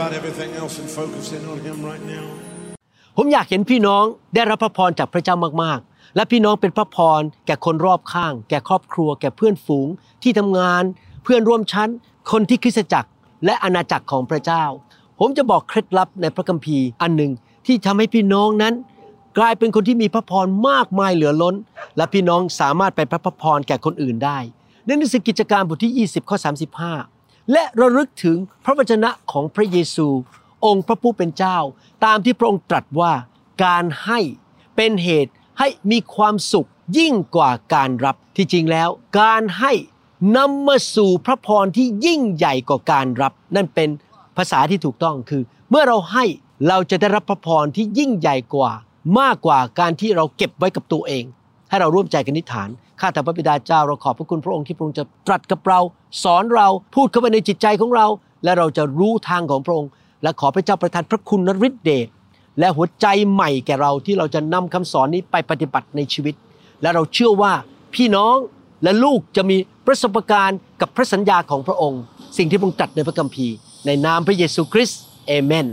about everything else and focus in on Him right now. ผมอยากเห็นพี่น้องได้รับพระพรจากพระเจ้ามากๆ และพี่น้องเป็นพระพรแก่คนรอบข้าง แก่ครอบครัว แก่เพื่อนฝูง ที่ทำงาน เพื่อนร่วมชั้น คนที่คริสตจักร และอาณาจักรของพระเจ้า ผมจะบอกเคล็ดลับในพระคัมภีร์อันหนึ่งที่ทำให้พี่น้องนั้น กลายเป็นคนที่มีพระพรมากมายเหลือล้น และพี่น้องสามารถเป็นพระพรแก่คนอื่นได้ในหนังสือกิจการบทที่ 20ข้อ35 และระลึกถึงพระวจนะของพระเยซู องค์พระผู้เป็นเจ้า ตามที่พระองค์ตรัสว่าการให้เป็นเหตุให้มีความสุขยิ่งกว่าการรับที่จริงแล้ว การให้นำมาสู่พระพรที่ยิ่งใหญ่กว่าการรับ นั่นเป็นภาษาที่ถูกต้องคือ เมื่อเราให้เราจะได้รับพระพรที่ยิ่งใหญ่กว่า มากกว่าการที่เราเก็บไว้กับตัวเอง ให้เราร่วมใจกันนิฐาน ข้าแต่พระบิดาเจ้าเราขอบพระคุณพระองค์ที่พระองค์จะตรัสกับเรา สอนเราพูดเข้าไปในจิตใจของเรา และเราจะรู้ทางของพระองค์ และขอพระเจ้าประทานพระคุณและฤทธิเดชและหัวใจใหม่แก่เราที่เราจะนำคำสอนนี้ไปปฏิบัติในชีวิต และเราเชื่อว่าพี่น้องและลูกจะมีประสบการณ์กับพระสัญญาของพระองค์ สิ่งที่พระองค์ตรัสในพระคัมภีร์ ในนามพระเยซูคริสต์เอเมน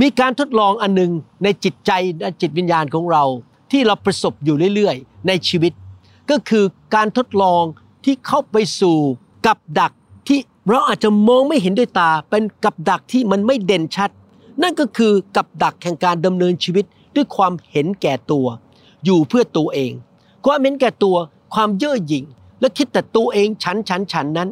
มีการทดลองอันหนึงในจิตใจและจิตวิญญาณของเรา ที่เราประสบอยู่เรื่อยๆ ในชีวิต ก็คือการทดลองที่เข้าไปสู่กับดักที่เราอาจจะมองไม่เห็นด้วยตา เป็นกับดักที่มันไม่เด่นชัด นั่นก็คือกับดักแห่งการดำเนินชีวิตด้วยความเห็นแก่ตัว อยู่เพื่อตัวเอง ความเห็นแก่ตัวความเย่อหยิ่ง และคิดแต่ตัวเองฉันฉันฉันนั้น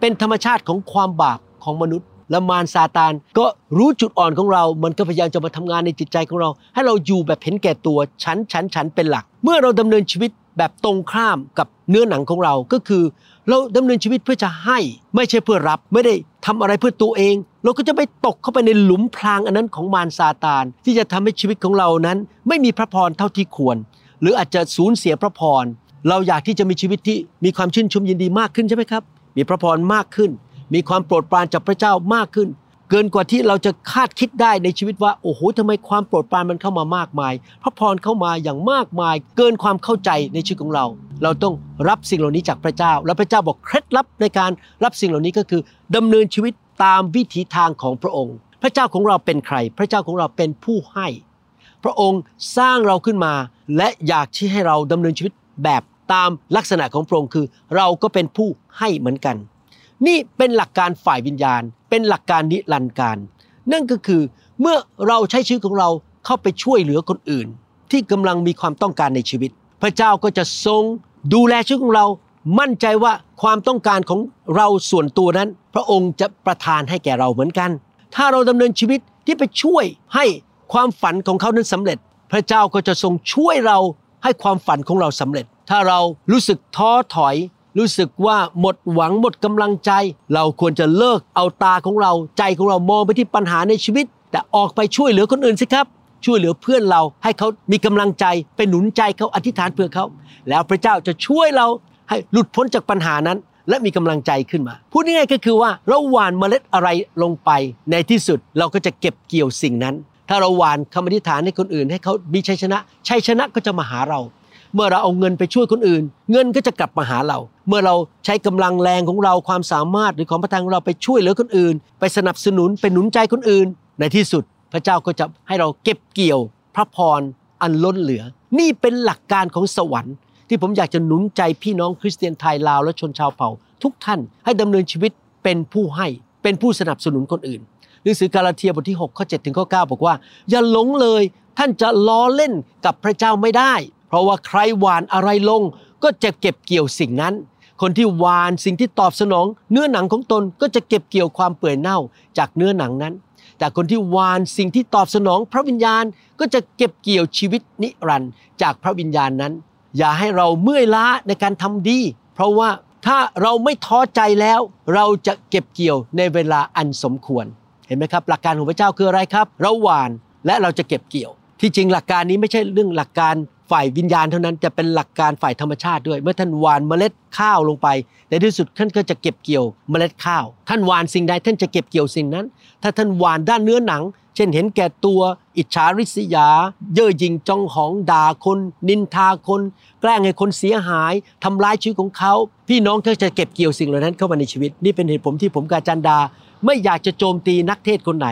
เป็นธรรมชาติของความบาปของมนุษย์ และมารซาตานก็รู้จุดอ่อนของเรา มันก็พยายามจะมาทำงานในจิตใจของเรา ให้เราอยู่แบบเห็นแก่ตัวฉันฉันฉันเป็นหลัก เมื่อเราดำเนินชีวิตแบบตรงข้ามกับเนื้อหนังของเราก็คือ เราดำเนินชีวิตเพื่อจะให้ไม่ใช่เพื่อรับ ไม่ได้ทำอะไรเพื่อตัวเอง เราก็จะไปตกเข้าไปในหลุมพรางอันนั้นของมารซาตาน ที่จะทำให้ชีวิตของเรานั้น ไม่มีพระพรเท่าที่ควร หรืออาจจะสูญเสียพระพรเราอยากที่จะมีชีวิตที่มีความชื่นชมยินดีมากขึ้นใช่ไหมครับ มีพระพรมากขึ้น มีความโปรดปรานจากพระเจ้ามากขึ้น เกินกว่าที่เราจะคาดคิดได้ในชีวิตว่าโอ้โหทำไมความโปรดปรานมันเข้ามามากมาย พระพรเข้ามาอย่างมากมาย เกินความเข้าใจในชีวิตของเรา เราต้องรับสิ่งเหล่านี้จากพระเจ้า แล้วพระเจ้าบอกเคล็ดลับในการรับสิ่งเหล่านี้ก็คือดำเนินชีวิตตามวิถีทางของพระองค์ พระเจ้าของเราเป็นใคร พระเจ้าของเราเป็นผู้ให้ พระองค์สร้างเราขึ้นมาและอยากที่ให้เราดำเนินชีวิตแบบตามลักษณะของพระองค์คือ เราก็เป็นผู้ให้เหมือนกัน นี่เป็นหลักการฝ่ายวิญญาณ เป็นหลักการนิรันดร์การ นั่นก็คือเมื่อเราใช้ชีวิตของเราเข้าไปช่วยเหลือคนอื่น ที่กำลังมีความต้องการในชีวิต พระเจ้าก็จะทรงดูแลชีวิตของเรามั่นใจว่าความต้องการของเราส่วนตัวนั้น พระองค์จะประทานให้แก่เราเหมือนกัน ถ้าเราดำเนินชีวิตที่ไปช่วยให้ความฝันของเขานั้นสำเร็จ พระเจ้าก็จะทรงช่วยเราให้ความฝันของเราสำเร็จ ถ้าเรารู้สึกท้อถอย รู้สึกว่าหมดหวังหมดกำลังใจ เราควรจะเลิกเอาตาของเราใจของเรามองไปที่ปัญหาในชีวิต แต่ออกไปช่วยเหลือคนอื่นสิครับ ช่วยเหลือเพื่อนเราให้เขามีกำลังใจไปหนุนใจเขาอธิษฐานเพื่อเขา แล้วพระเจ้าจะช่วยเราให้หลุดพ้นจากปัญหานั้น และมีกำลังใจขึ้นมา พูดง่ายๆก็คือว่าเราหว่านเมล็ดอะไรลงไปในที่สุดเราก็จะเก็บเกี่ยวสิ่งนั้น ถ้าเราหว่านคำอธิษฐานให้คนอื่น ให้เขามีชัยชนะชัยชนะก็จะมาหาเรา เมื่อเราเอาเงินไปช่วยคนอื่น เงินก็จะกลับมาหาเรา เมื่อเราใช้กำลังแรงของเราความสามารถหรือของประทางเราไปช่วยเหลือคนอื่น ไปสนับสนุนไปหนุนใจคนอื่น ในที่สุดพระเจ้าก็จะให้เราเก็บเกี่ยวพระพรอันล้นเหลือ นี่เป็นหลักการของสวรรค์ ที่ผมอยากจะหนุนใจพี่น้องคริสเตียนไทยลาวและชนชาวเผ่า ทุกท่านให้ดำเนินชีวิตเป็นผู้ให้เป็นผู้สนับสนุนคนอื่นหนังสือกาลาเทียบทที่6ข้อ7ถึงข้อ9บอกว่า อย่าหลงเลยท่านจะล้อเล่นกับพระเจ้าไม่ได้ เพราะว่าใครหวานอะไรลง ก็จะเก็บเกี่ยวสิ่งนั้น คนที่หวานสิ่งที่ตอบสนอง เนื้อหนังของตนก็จะเก็บเกี่ยวความเปื่อยเน่าจากเนื้อหนังนั้น แต่คนที่หวานสิ่งที่ตอบสนอง พระวิญญาณก็จะเก็บเกี่ยวชีวิตนิรันดร์จากพระวิญญาณนั้น อย่าให้เราเมื่อยล้าในการทำดี เพราะว่าถ้าเราไม่ท้อใจแล้ว เราจะเก็บเกี่ยวในเวลาอันสมควร เห็นไหมครับ หลักการของพระเจ้าคืออะไรครับ เราหวานและเราจะเก็บเกี่ยว ที่จริงหลักการนี้ไม่ใช่เรื่องหลักการ ฝ่ายวิญญาณเท่านั้นจะเป็นหลักการฝ่ายธรรมชาติด้วย เมื่อท่านหวานเมล็ดข้าวลงไป ในที่สุดท่านก็จะเก็บเกี่ยวเมล็ดข้าว ท่านหวานสิ่งใดท่านจะเก็บเกี่ยวสิ่งนั้น ถ้าท่านหวานด้านเนื้อหนัง เช่นเห็นแก่ตัว อิจฉาริษยา เย่อหยิ่งจองหองด่าคน นินทาคน แกล้งให้คนเสียหายทำร้ายชีวิตของเขา พี่น้องก็จะเก็บเกี่ยวสิ่งเหล่านั้นเข้ามาในชีวิต นี่เป็นเหตุผลที่ผมกาจันดา ไม่อยากจะโจมตีนักเทศคนไหน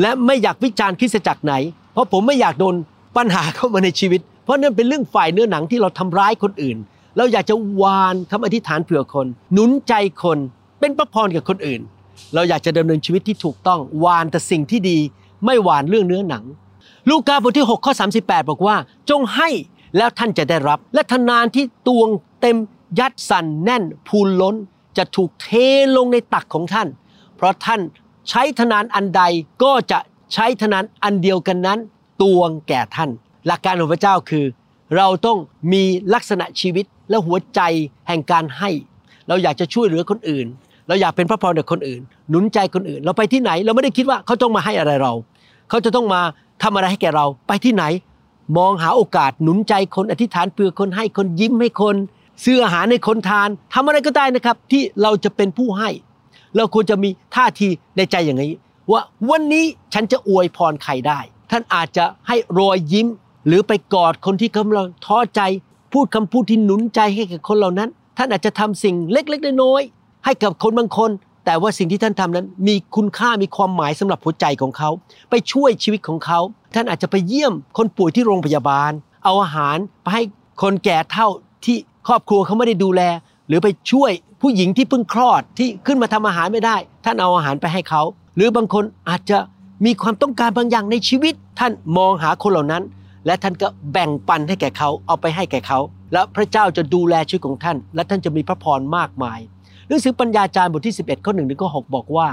และไม่อยากวิจารณ์คริสตจักรไหน เพราะผมไม่อยากโดนปัญหาเข้ามาในชีวิต ราะนั่นเป็นเรื่องฝ่ายเนื้อหนังที่เราทำร้ายคนอื่น เราอยากจะวานคำอธิษฐานเผื่อคน หนุนใจคนเป็นพระพรกับคนอื่น เราอยากจะดำเนินชีวิตที่ถูกต้องวานแต่สิ่งที่ดี ไม่หวานเรื่องเนื้อหนัง ลูกาบทที่6ข้อ38 บอกว่า จงให้แล้วท่านจะได้รับ และทนานที่ตวงเต็มยัดสันแน่นพูนล้น จะถูกเทลงในตักของท่าน เพราะท่านใช้ทนานอันใดก็จะใช้ทนานอันเดียวกันนั้นตวงแก่ท่าน หลักการของพระเจ้าคือ เราต้องมีลักษณะชีวิตและหัวใจแห่งการให้ เราอยากจะช่วยเหลือคนอื่น เราอยากเป็นพระพรกับคนอื่น หนุนใจคนอื่น เราไปที่ไหน เราไม่ได้คิดว่าเขาต้องมาให้อะไรเรา เขาจะต้องมาทำอะไรให้แก่เรา ไปที่ไหน มองหาโอกาสหนุนใจคนอธิษฐานเพื่อคนให้คนยิ้มให้คนซื้ออาหารให้คนทานทำอะไรก็ได้นะครับ ที่เราจะเป็นผู้ให้ เราควรจะมีท่าทีในใจอย่างนี้ ว่าวันนี้ฉันจะอวยพรใครได้ ท่านอาจจะให้รอยยิ้ม หรือไปกอดคนที่กำลังท้อใจพูดคำพูดที่หนุนใจให้กับคนเหล่านั้น ท่านอาจจะทำสิ่งเล็กๆน้อยๆให้กับคนบางคน แต่ว่าสิ่งที่ท่านทำนั้น มีคุณค่ามีความหมายสำหรับหัวใจของเขา ไปช่วยชีวิตของเขา ท่านอาจจะไปเยี่ยมคนป่วยที่โรงพยาบาล เอาอาหารไปให้คนแก่เท่าที่ครอบครัวเขาไม่ได้ดูแล หรือไปช่วยผู้หญิงที่เพิ่งคลอดที่ขึ้นมาทำอาหารไม่ได้ ท่านเอาอาหารไปให้เขา หรือบางคนอาจจะมีความต้องการบางอย่างในชีวิต ท่านมองหาคนเหล่านั้น และท่านก็แบ่งปันให้แก่เขาเอาไปให้แก่เขา แล้วพระเจ้าจะดูแลชีวิตของท่าน และท่านจะมีพระพรมากมายหนังสือปัญญาจารย์บทที่ 11 ข้อ1ถึงข้อ6บอกว่า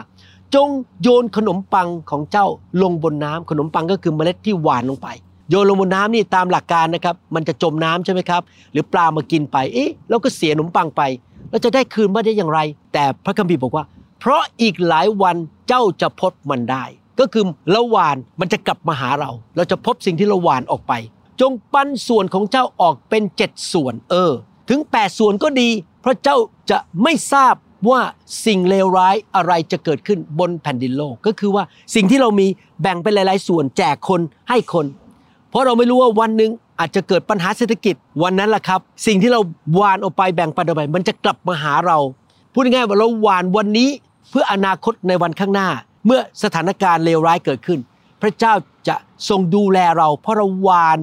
จงโยนขนมปังของเจ้าลงบนน้ำขนมปังก็คือเมล็ดที่หวานลงไป โยนลงบนน้ำนี่ตามหลักการนะครับ มันจะจมน้ำใช่ไหมครับ หรือปลามากินไปเอ๊ะเราก็เสียขนมปังไปเราจะได้คืนมาได้อย่างไร แต่พระคัมภีร์บอกว่า เพราะอีกหลายวันเจ้าจะพบมันได้ ก็คือเราหวานมันจะกลับมาหาเรา เราจะพบสิ่งที่เราหวานออกไป จงปันส่วนของเจ้าออกเป็นเจ็ดส่วน เออ ถึงแปดส่วนก็ดี เพราะเจ้าจะไม่ทราบว่าสิ่งเลวร้ายอะไรจะเกิดขึ้นบนแผ่นดินโลก ก็คือว่าสิ่งที่เรามีแบ่งเป็นหลาย ๆ ส่วนแจกคนให้คน เพราะเราไม่รู้ว่าวันหนึ่งอาจจะเกิดปัญหาเศรษฐกิจวันนั้นแหละครับ สิ่งที่เราวานออกไปแบ่งปันออกไปมันจะกลับมาหาเรา พูดง่ายๆว่าเราวานวันนี้เพื่ออนาคตในวันข้างหน้า เมื่อสถานการณ์เลวร้ายเกิดขึ้น พระเจ้าจะทรงดูแลเรา เพราะเราวาน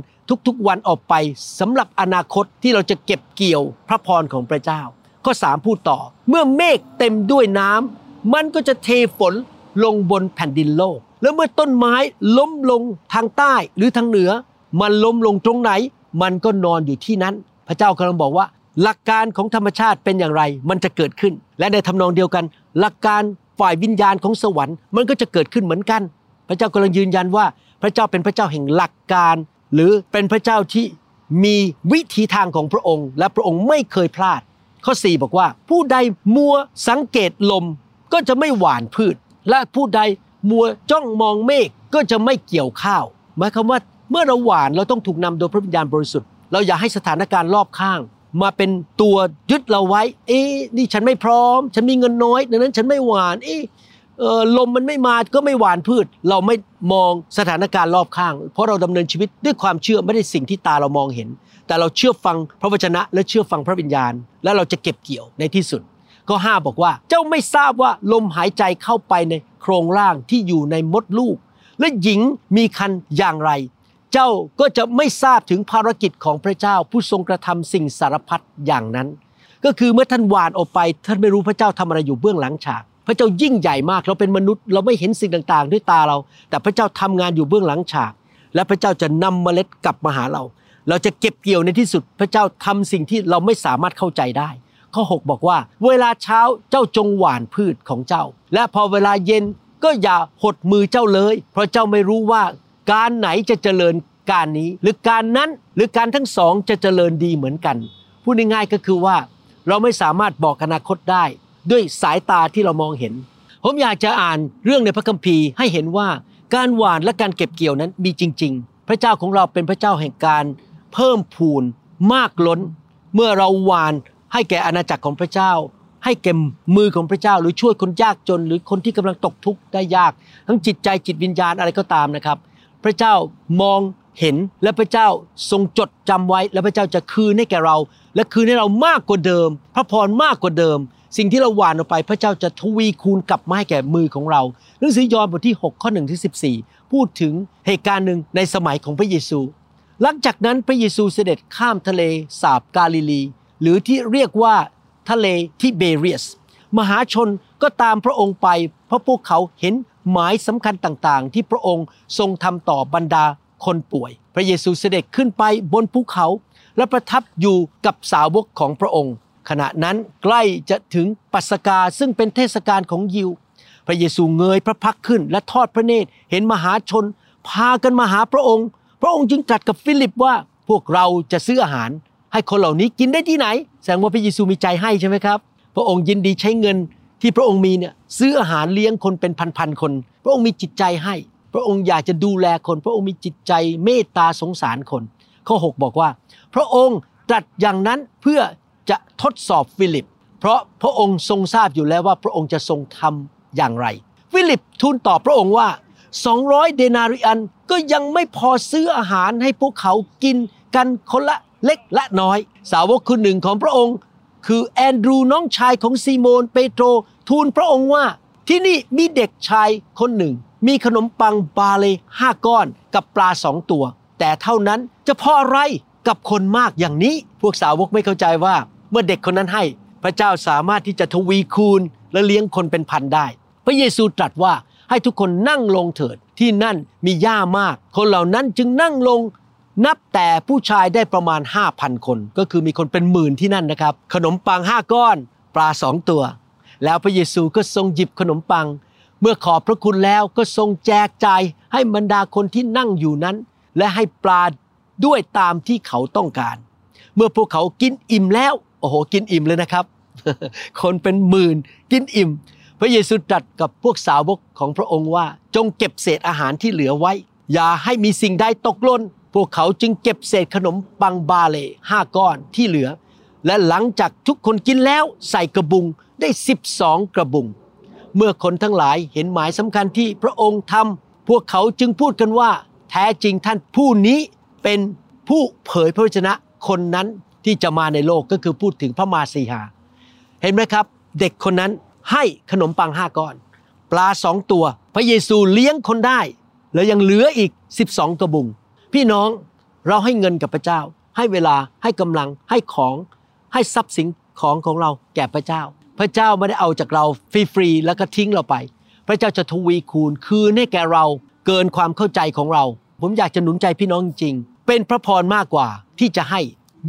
ทุกๆวันออกไปสำหรับอนาคตที่เราจะเก็บเกี่ยวพระพรของพระเจ้า ข้อสามพูดต่อ เมื่อเมฆเต็มด้วยน้ำมันก็จะเทฝนลงบนแผ่นดินโลก แล้วเมื่อต้นไม้ล้มลงทางใต้หรือทางเหนือ มันล้มลงตรงไหน มันก็นอนอยู่ที่นั้น พระเจ้ากำลังบอกว่า หลักการของธรรมชาติเป็นอย่างไร มันจะเกิดขึ้น และในทำนองเดียวกัน หลักการ ฝ่ายวิญญาณของสวรรค์มันก็จะเกิดขึ้นเหมือนกัน พระเจ้ากำลังยืนยันว่าพระเจ้าเป็นพระเจ้าแห่งหลักการ หรือเป็นพระเจ้าที่มีวิธีทางของพระองค์ และพระองค์ไม่เคยพลาด ข้อ 4 บอกว่า ผู้ใดมัวสังเกตลมก็จะไม่หวานพืช และผู้ใดมัวจ้องมองเมฆก็จะไม่เกี่ยวข้าวหมายความว่าเมื่อเราหวานเราต้องถูกนำโดยพระวิญญาณบริสุทธิ์เราอย่าให้สถานการณ์รอบข้าง มาเป็นตัวยึดเราไว้ เอ๊ะนี่ฉันไม่พร้อม ฉันมีเงินน้อย ดังนั้นฉันไม่หวาน เอ๊ะลมมันไม่มาก็ไม่หวานพืช เราไม่มองสถานการณ์รอบข้าง เพราะเราดำเนินชีวิตด้วยความเชื่อไม่ได้สิ่งที่ตาเรามองเห็น แต่เราเชื่อฟังพระวจนะ และเชื่อฟังพระวิญญาณ และเราจะเก็บเกี่ยวในที่สุดข้อ5บอกว่าเจ้าไม่ทราบว่าลมหายใจเข้าไปในโครงร่างที่อยู่ในมดลูก และหญิงมีคันอย่างไร เจ้าก็จะไม่ทราบถึงภารกิจของพระเจ้าผู้ทรงกระทำสิ่งสารพัดอย่างนั้น ก็คือเมื่อท่านหวานออกไป ท่านไม่รู้พระเจ้าทำอะไรอยู่เบื้องหลังฉาก พระเจ้ายิ่งใหญ่มากเราเป็นมนุษย์ เราไม่เห็นสิ่งต่างๆ ด้วยตาเรา แต่พระเจ้าทำงานอยู่เบื้องหลังฉาก และพระเจ้าจะนำเมล็ดกลับมาหาเรา เราจะเก็บเกี่ยวในที่สุด พระเจ้าทำสิ่งที่เราไม่สามารถเข้าใจได้ ข้อ 6 บอกว่า เวลาเช้าเจ้าจงหว่านพืชของเจ้า และพอเวลาเย็นก็อย่าหดมือเจ้าเลย เพราะเจ้าไม่รู้ว่า การไหนจะเจริญการนี้ หรือการนั้นหรือการทั้งสองจะเจริญดีเหมือนกันพูดง่ายๆก็คือว่าเราไม่สามารถบอกอนาคตได้ ด้วยสายตาที่เรามองเห็น ผมอยากจะอ่านเรื่องในพระคัมภีร์ให้เห็นว่าการหว่านและการเก็บเกี่ยวนั้นมีจริง ๆ พระเจ้าของเราเป็นพระเจ้าแห่งการเพิ่มพูนมากล้น เมื่อเราหว่านให้แก่อาณาจักรของพระเจ้า ให้แก่มือของพระเจ้า หรือช่วยคนยากจน หรือคนที่กำลังตกทุกข์ได้ยาก ทั้งจิตใจจิตวิญญาณอะไรก็ตามนะครับ พระเจ้ามองเห็นและพระเจ้าทรงจดจำไว้ และพระเจ้าจะคืนให้แก่เรา และคืนให้เรามากกว่าเดิม พระพรมากกว่าเดิม สิ่งที่เราหว่านออกไป พระเจ้าจะทวีคูณกลับมาให้แก่มือของเราหนังสือยอห์นบทที่ 6 ข้อ1ถึง14 พูดถึงเหตุการณ์หนึ่งในสมัยของพระเยซู หลังจากนั้นพระเยซูเสด็จข้ามทะเลสาบกาลิลี หรือที่เรียกว่าทะเลทิเบเรียส มหาชนก็ตามพระองค์ไป เพราะพวกเขาเห็น หมายสำคัญต่างๆ ที่พระองค์ทรงทำต่อบรรดาคนป่วย พระเยซูเสด็จขึ้นไปบนภูเขา และประทับอยู่กับสาวกของพระองค์ ขณะนั้นใกล้จะถึงปัสกาซึ่งเป็นเทศกาลของยิว พระเยซูเงยพระพักขึ้นและทอดพระเนตรเห็นมหาชน พากันมาหาพระองค์ พระองค์จึงตรัสกับฟิลิปว่าพวกเราจะซื้ออาหาร ให้คนเหล่านี้กินได้ที่ไหน แสดงว่าพระเยซูมีใจให้ใช่ไหมครับ พระองค์ยินดีใช้เงิน ที่พระองค์มีเนี่ยซื้ออาหารเลี้ยงคนเป็นพันๆคน พระองค์มีจิตใจให้ พระองค์อยากจะดูแลคน พระองค์มีจิตใจเมตตาสงสารคน ข้อ 6 บอกว่า พระองค์ตรัสอย่างนั้นเพื่อจะทดสอบฟิลิป เพราะพระองค์ทรงทราบอยู่แล้วว่าพระองค์จะทรงทำอย่างไร ฟิลิปทูลตอบพระองค์ว่า 200 เดนาริอันก็ยังไม่พอซื้ออาหารให้พวกเขากินกันคนละเล็กและน้อย สาวกคนหนึ่งของพระองค์ คือแอนดรูน้องชายของซีโมนเปโตร ทูลพระองค์ว่าที่นี่มีเด็กชายคนหนึ่ง มีขนมปังบาเลห้าก้อนกับปลาสองตัว แต่เท่านั้นจะพออะไรกับคนมากอย่างนี้ พวกสาวกไม่เข้าใจว่า เมื่อเด็กคนนั้นให้ พระเจ้าสามารถที่จะทวีคูณและเลี้ยงคนเป็นพันได้ พระเยซูตรัสว่าให้ทุกคนนั่งลงเถิดที่นั่นมีหญ้ามาก คนเหล่านั้นจึงนั่งลงนับแต่ผู้ชายได้ประมาณ 5,000 คน ก็คือมีคนเป็นหมื่นที่นั่นนะครับ ขนมปังห้าก้อน ปลาสองตัว แล้วพระเยซูก็ทรงหยิบขนมปัง เมื่อขอบพระคุณแล้วก็ทรงแจกจ่ายให้บรรดาคนที่นั่งอยู่นั้น และให้ปลาด้วยตามที่เขาต้องการ เมื่อพวกเขากินอิ่มแล้ว โอ้โห กินอิ่มเลยนะครับ คนเป็นหมื่นกินอิ่ม พระเยซูตรัสกับพวกสาวกของพระองค์ว่า จงเก็บเศษอาหารที่เหลือไว้ อย่าให้มีสิ่งใดตกหล่นพวกเขาจึงเก็บเศษขนมปังบาเลห้าก้อนที่เหลือ และหลังจากทุกคนกินแล้วใส่กระบุง ได้สิบสองกระบุง เมื่อคนทั้งหลายเห็นหมายสำคัญที่พระองค์ทำพวกเขาจึงพูดกันว่า แท้จริงท่านผู้นี้เป็นผู้เผยพระวจนะคนนั้นที่จะมาในโลกก็คือพูดถึงพระมาสีหา เห็นไหมครับ เด็กคนนั้นให้ขนมปังห้าก้อน ปลาสองตัว พระเยซูเลี้ยงคนได้ แล้วยังเหลืออีก 12 กระบุง พี่น้องเราให้เงินกับพระเจ้า ให้เวลาให้กำลังให้ของให้ทรัพย์สินของของเราแก่พระเจ้า พระเจ้าไม่ได้เอาจากเราฟรีๆแล้วก็ทิ้งเราไป พระเจ้าจะทวีคูณคืนให้แก่เราเกินความเข้าใจของเรา ผมอยากจะหนุนใจพี่น้องจริงๆเป็นพระพรมากกว่าที่จะให้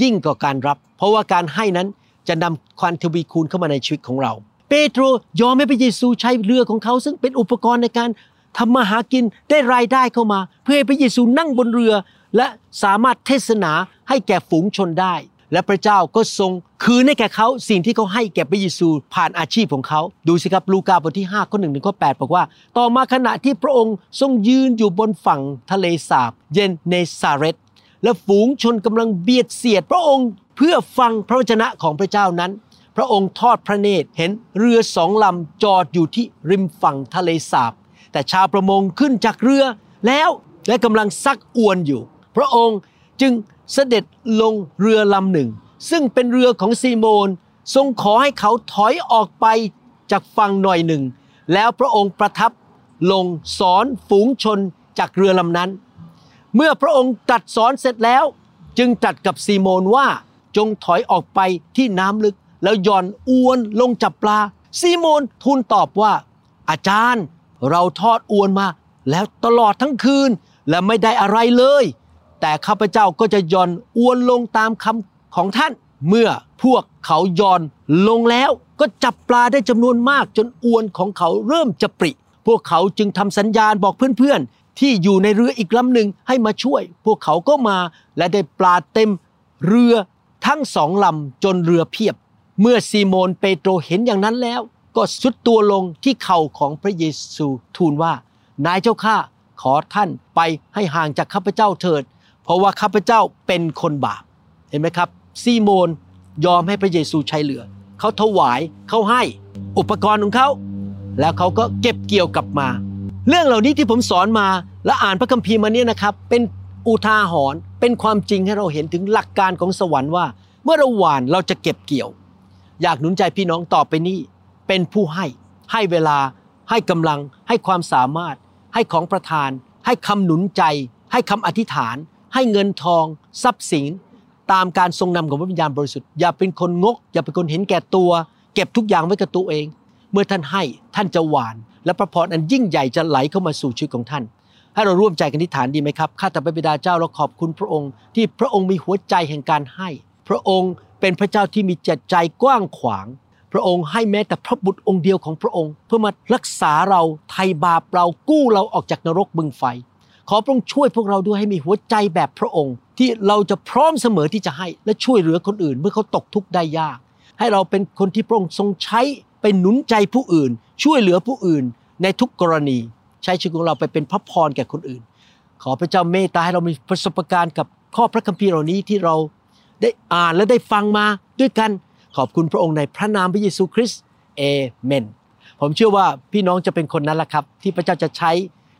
ยิ่งกว่าการรับ เพราะว่าการให้นั้นจะนำความทวีคูณเข้ามาในชีวิตของเรา เปโตรยอมให้พระเยซูใช้เรือของเขา ซึ่งเป็นอุปกรณ์ในการทำมาหากินได้รายได้เข้ามา เพื่อให้พระเยซูนั่งบนเรือ และสามารถเทศนาให้แก่ฝูงชนได้ และพระเจ้าก็ทรงคืนให้แก่เขาสิ่งที่เขาให้แก่พระเยซูผ่านอาชีพของเขา ดูสิครับลูกาบทที่5ข้อ1ถึงข้อ8บอกว่า ต่อมาขณะที่พระองค์ทรงยืนอยู่บนฝั่งทะเลสาบ เย็นเนซาเรตและฝูงชนกำลังเบียดเสียด พระองค์เพื่อฟังพระวจนะของพระเจ้านั้น พระองค์ทอดพระเนตรเห็นเรือสองลำจอดอยู่ที่ริมฝั่งทะเลสาบ แต่ชาวประมงขึ้นจากเรือแล้วและกำลังซักอวนอยู่ พระองค์ จึงเสด็จลงเรือลำหนึ่ง ซึ่งเป็นเรือของซีโมน ทรงขอให้เขาถอยออกไปจากฝั่งหน่อยหนึ่ง แล้วพระองค์ประทับลงสอนฝูงชนจากเรือลำนั้น เมื่อพระองค์ตรัสสอนเสร็จแล้ว จึงตรัสกับซีโมนว่าจงถอยออกไปที่น้ำลึก แล้วย่อนอวนลงจับปลา ซีโมนทูลตอบว่า อาจารย์เราทอดอวนมา แล้วตลอดทั้งคืนและไม่ได้อะไรเลย แต่ข้าพเจ้าก็จะยอนอวนลงตามคำของท่าน เมื่อพวกเขายอนลงแล้วก็จับปลาได้จำนวนมากจนอวนของเขาเริ่มจะปริ พวกเขาจึงทำสัญญาณบอกเพื่อนๆ ที่อยู่ในเรืออีกลำหนึ่งให้มาช่วย พวกเขาก็มาและได้ปลาเต็มเรือทั้งสองลำจนเรือเพียบ เมื่อซีโมนเปโตรเห็นอย่างนั้นแล้ว ก็สุดตัวลงที่เข่าของพระเยซูทูลว่า นายเจ้าข้าขอท่านไปให้ห่างจากข้าพเจ้าเถิด เพราะว่าข้าพเจ้าเป็นคนบาปเห็นไหมครับ ซีโมนยอมให้พระเยซูใช้เรือ เขาถวายเขาให้อุปกรณ์ของเขา แล้วเขาก็เก็บเกี่ยวกลับมา เรื่องเหล่านี้ที่ผมสอนมาและอ่านพระคัมภีร์มาเนี่ยนะครับ เป็นอุทาหรณ์เป็นความจริงให้เราเห็นถึงหลักการของสวรรค์ว่า เมื่อเราหวานเราจะเก็บเกี่ยว อยากหนุนใจพี่น้องต่อไปนี้ เป็นผู้ให้ให้เวลา ให้กำลัง ให้ความสามารถ ให้ของประทาน ให้คำหนุนใจ ให้คำอธิษฐาน ให้เงินทองทรัพย์สินตามการทรงนำของพระวิญญาณบริสุทธิ์อย่าเป็นคนงก อย่าเป็นคนเห็นแก่ตัว เก็บทุกอย่างไว้กับตัวเอง เมื่อท่านให้ท่านจะหวาน และพระพรอันยิ่งใหญ่จะไหลเข้ามาสู่ชีวิตของท่าน ให้เราร่วมใจกันที่ฐานดีไหมครับข้าแต่พระบิดาเจ้าเราขอบคุณพระองค์ ที่พระองค์มีหัวใจแห่งการให้ พระองค์เป็นพระเจ้าที่มีจิตใจกว้างขวาง พระองค์ให้แม้แต่พระบุตรองค์เดียวของพระองค์ เพื่อมารักษาเราไถ่บาปเรากู้เราออกจากนรกบึงไฟ ขอพระองค์ช่วยพวกเราด้วยให้มีหัวใจแบบพระองค์ ที่เราจะพร้อมเสมอที่จะให้และช่วยเหลือคนอื่น เมื่อเขาตกทุกข์ได้ยาก ให้เราเป็นคนที่พระองค์ทรงใช้เป็นหนุนใจผู้อื่น ช่วยเหลือผู้อื่น ในทุกกรณี ใช้ชีวิตของเราไปเป็นพระพรแก่คนอื่น ขอพระเจ้าเมตตาให้เรามีประสบการณ์กับข้อพระคัมภีร์เหล่านี้ที่เราได้อ่านและได้ฟังมาด้วยกันขอบคุณพระองค์ในพระนามพระเยซูคริสต์เอเมน ผมเชื่อว่าพี่น้องจะเป็นคนนั้นแหละครับ ที่พระเจ้าจะใช้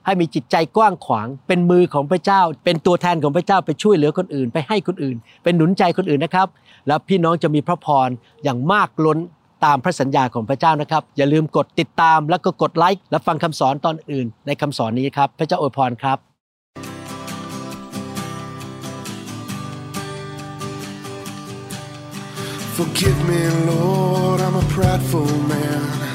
ให้มีจิตใจกว้างขวาง เป็นมือของพระเจ้า เป็นตัวแทนของพระเจ้าไปช่วยเหลือคนอื่น ไปให้คนอื่น เป็นหนุนใจคนอื่นนะครับ แล้วพี่น้องจะมีพระพรอย่างมากล้นตามพระสัญญาของพระเจ้านะครับ อย่าลืมกดติดตามแล้วก็กดไลค์และฟังคำสอนตอนอื่น ในคำสอนนี้ครับ พระเจ้าอวยพรครับ Forgive me, Lord, I'm a prideful man.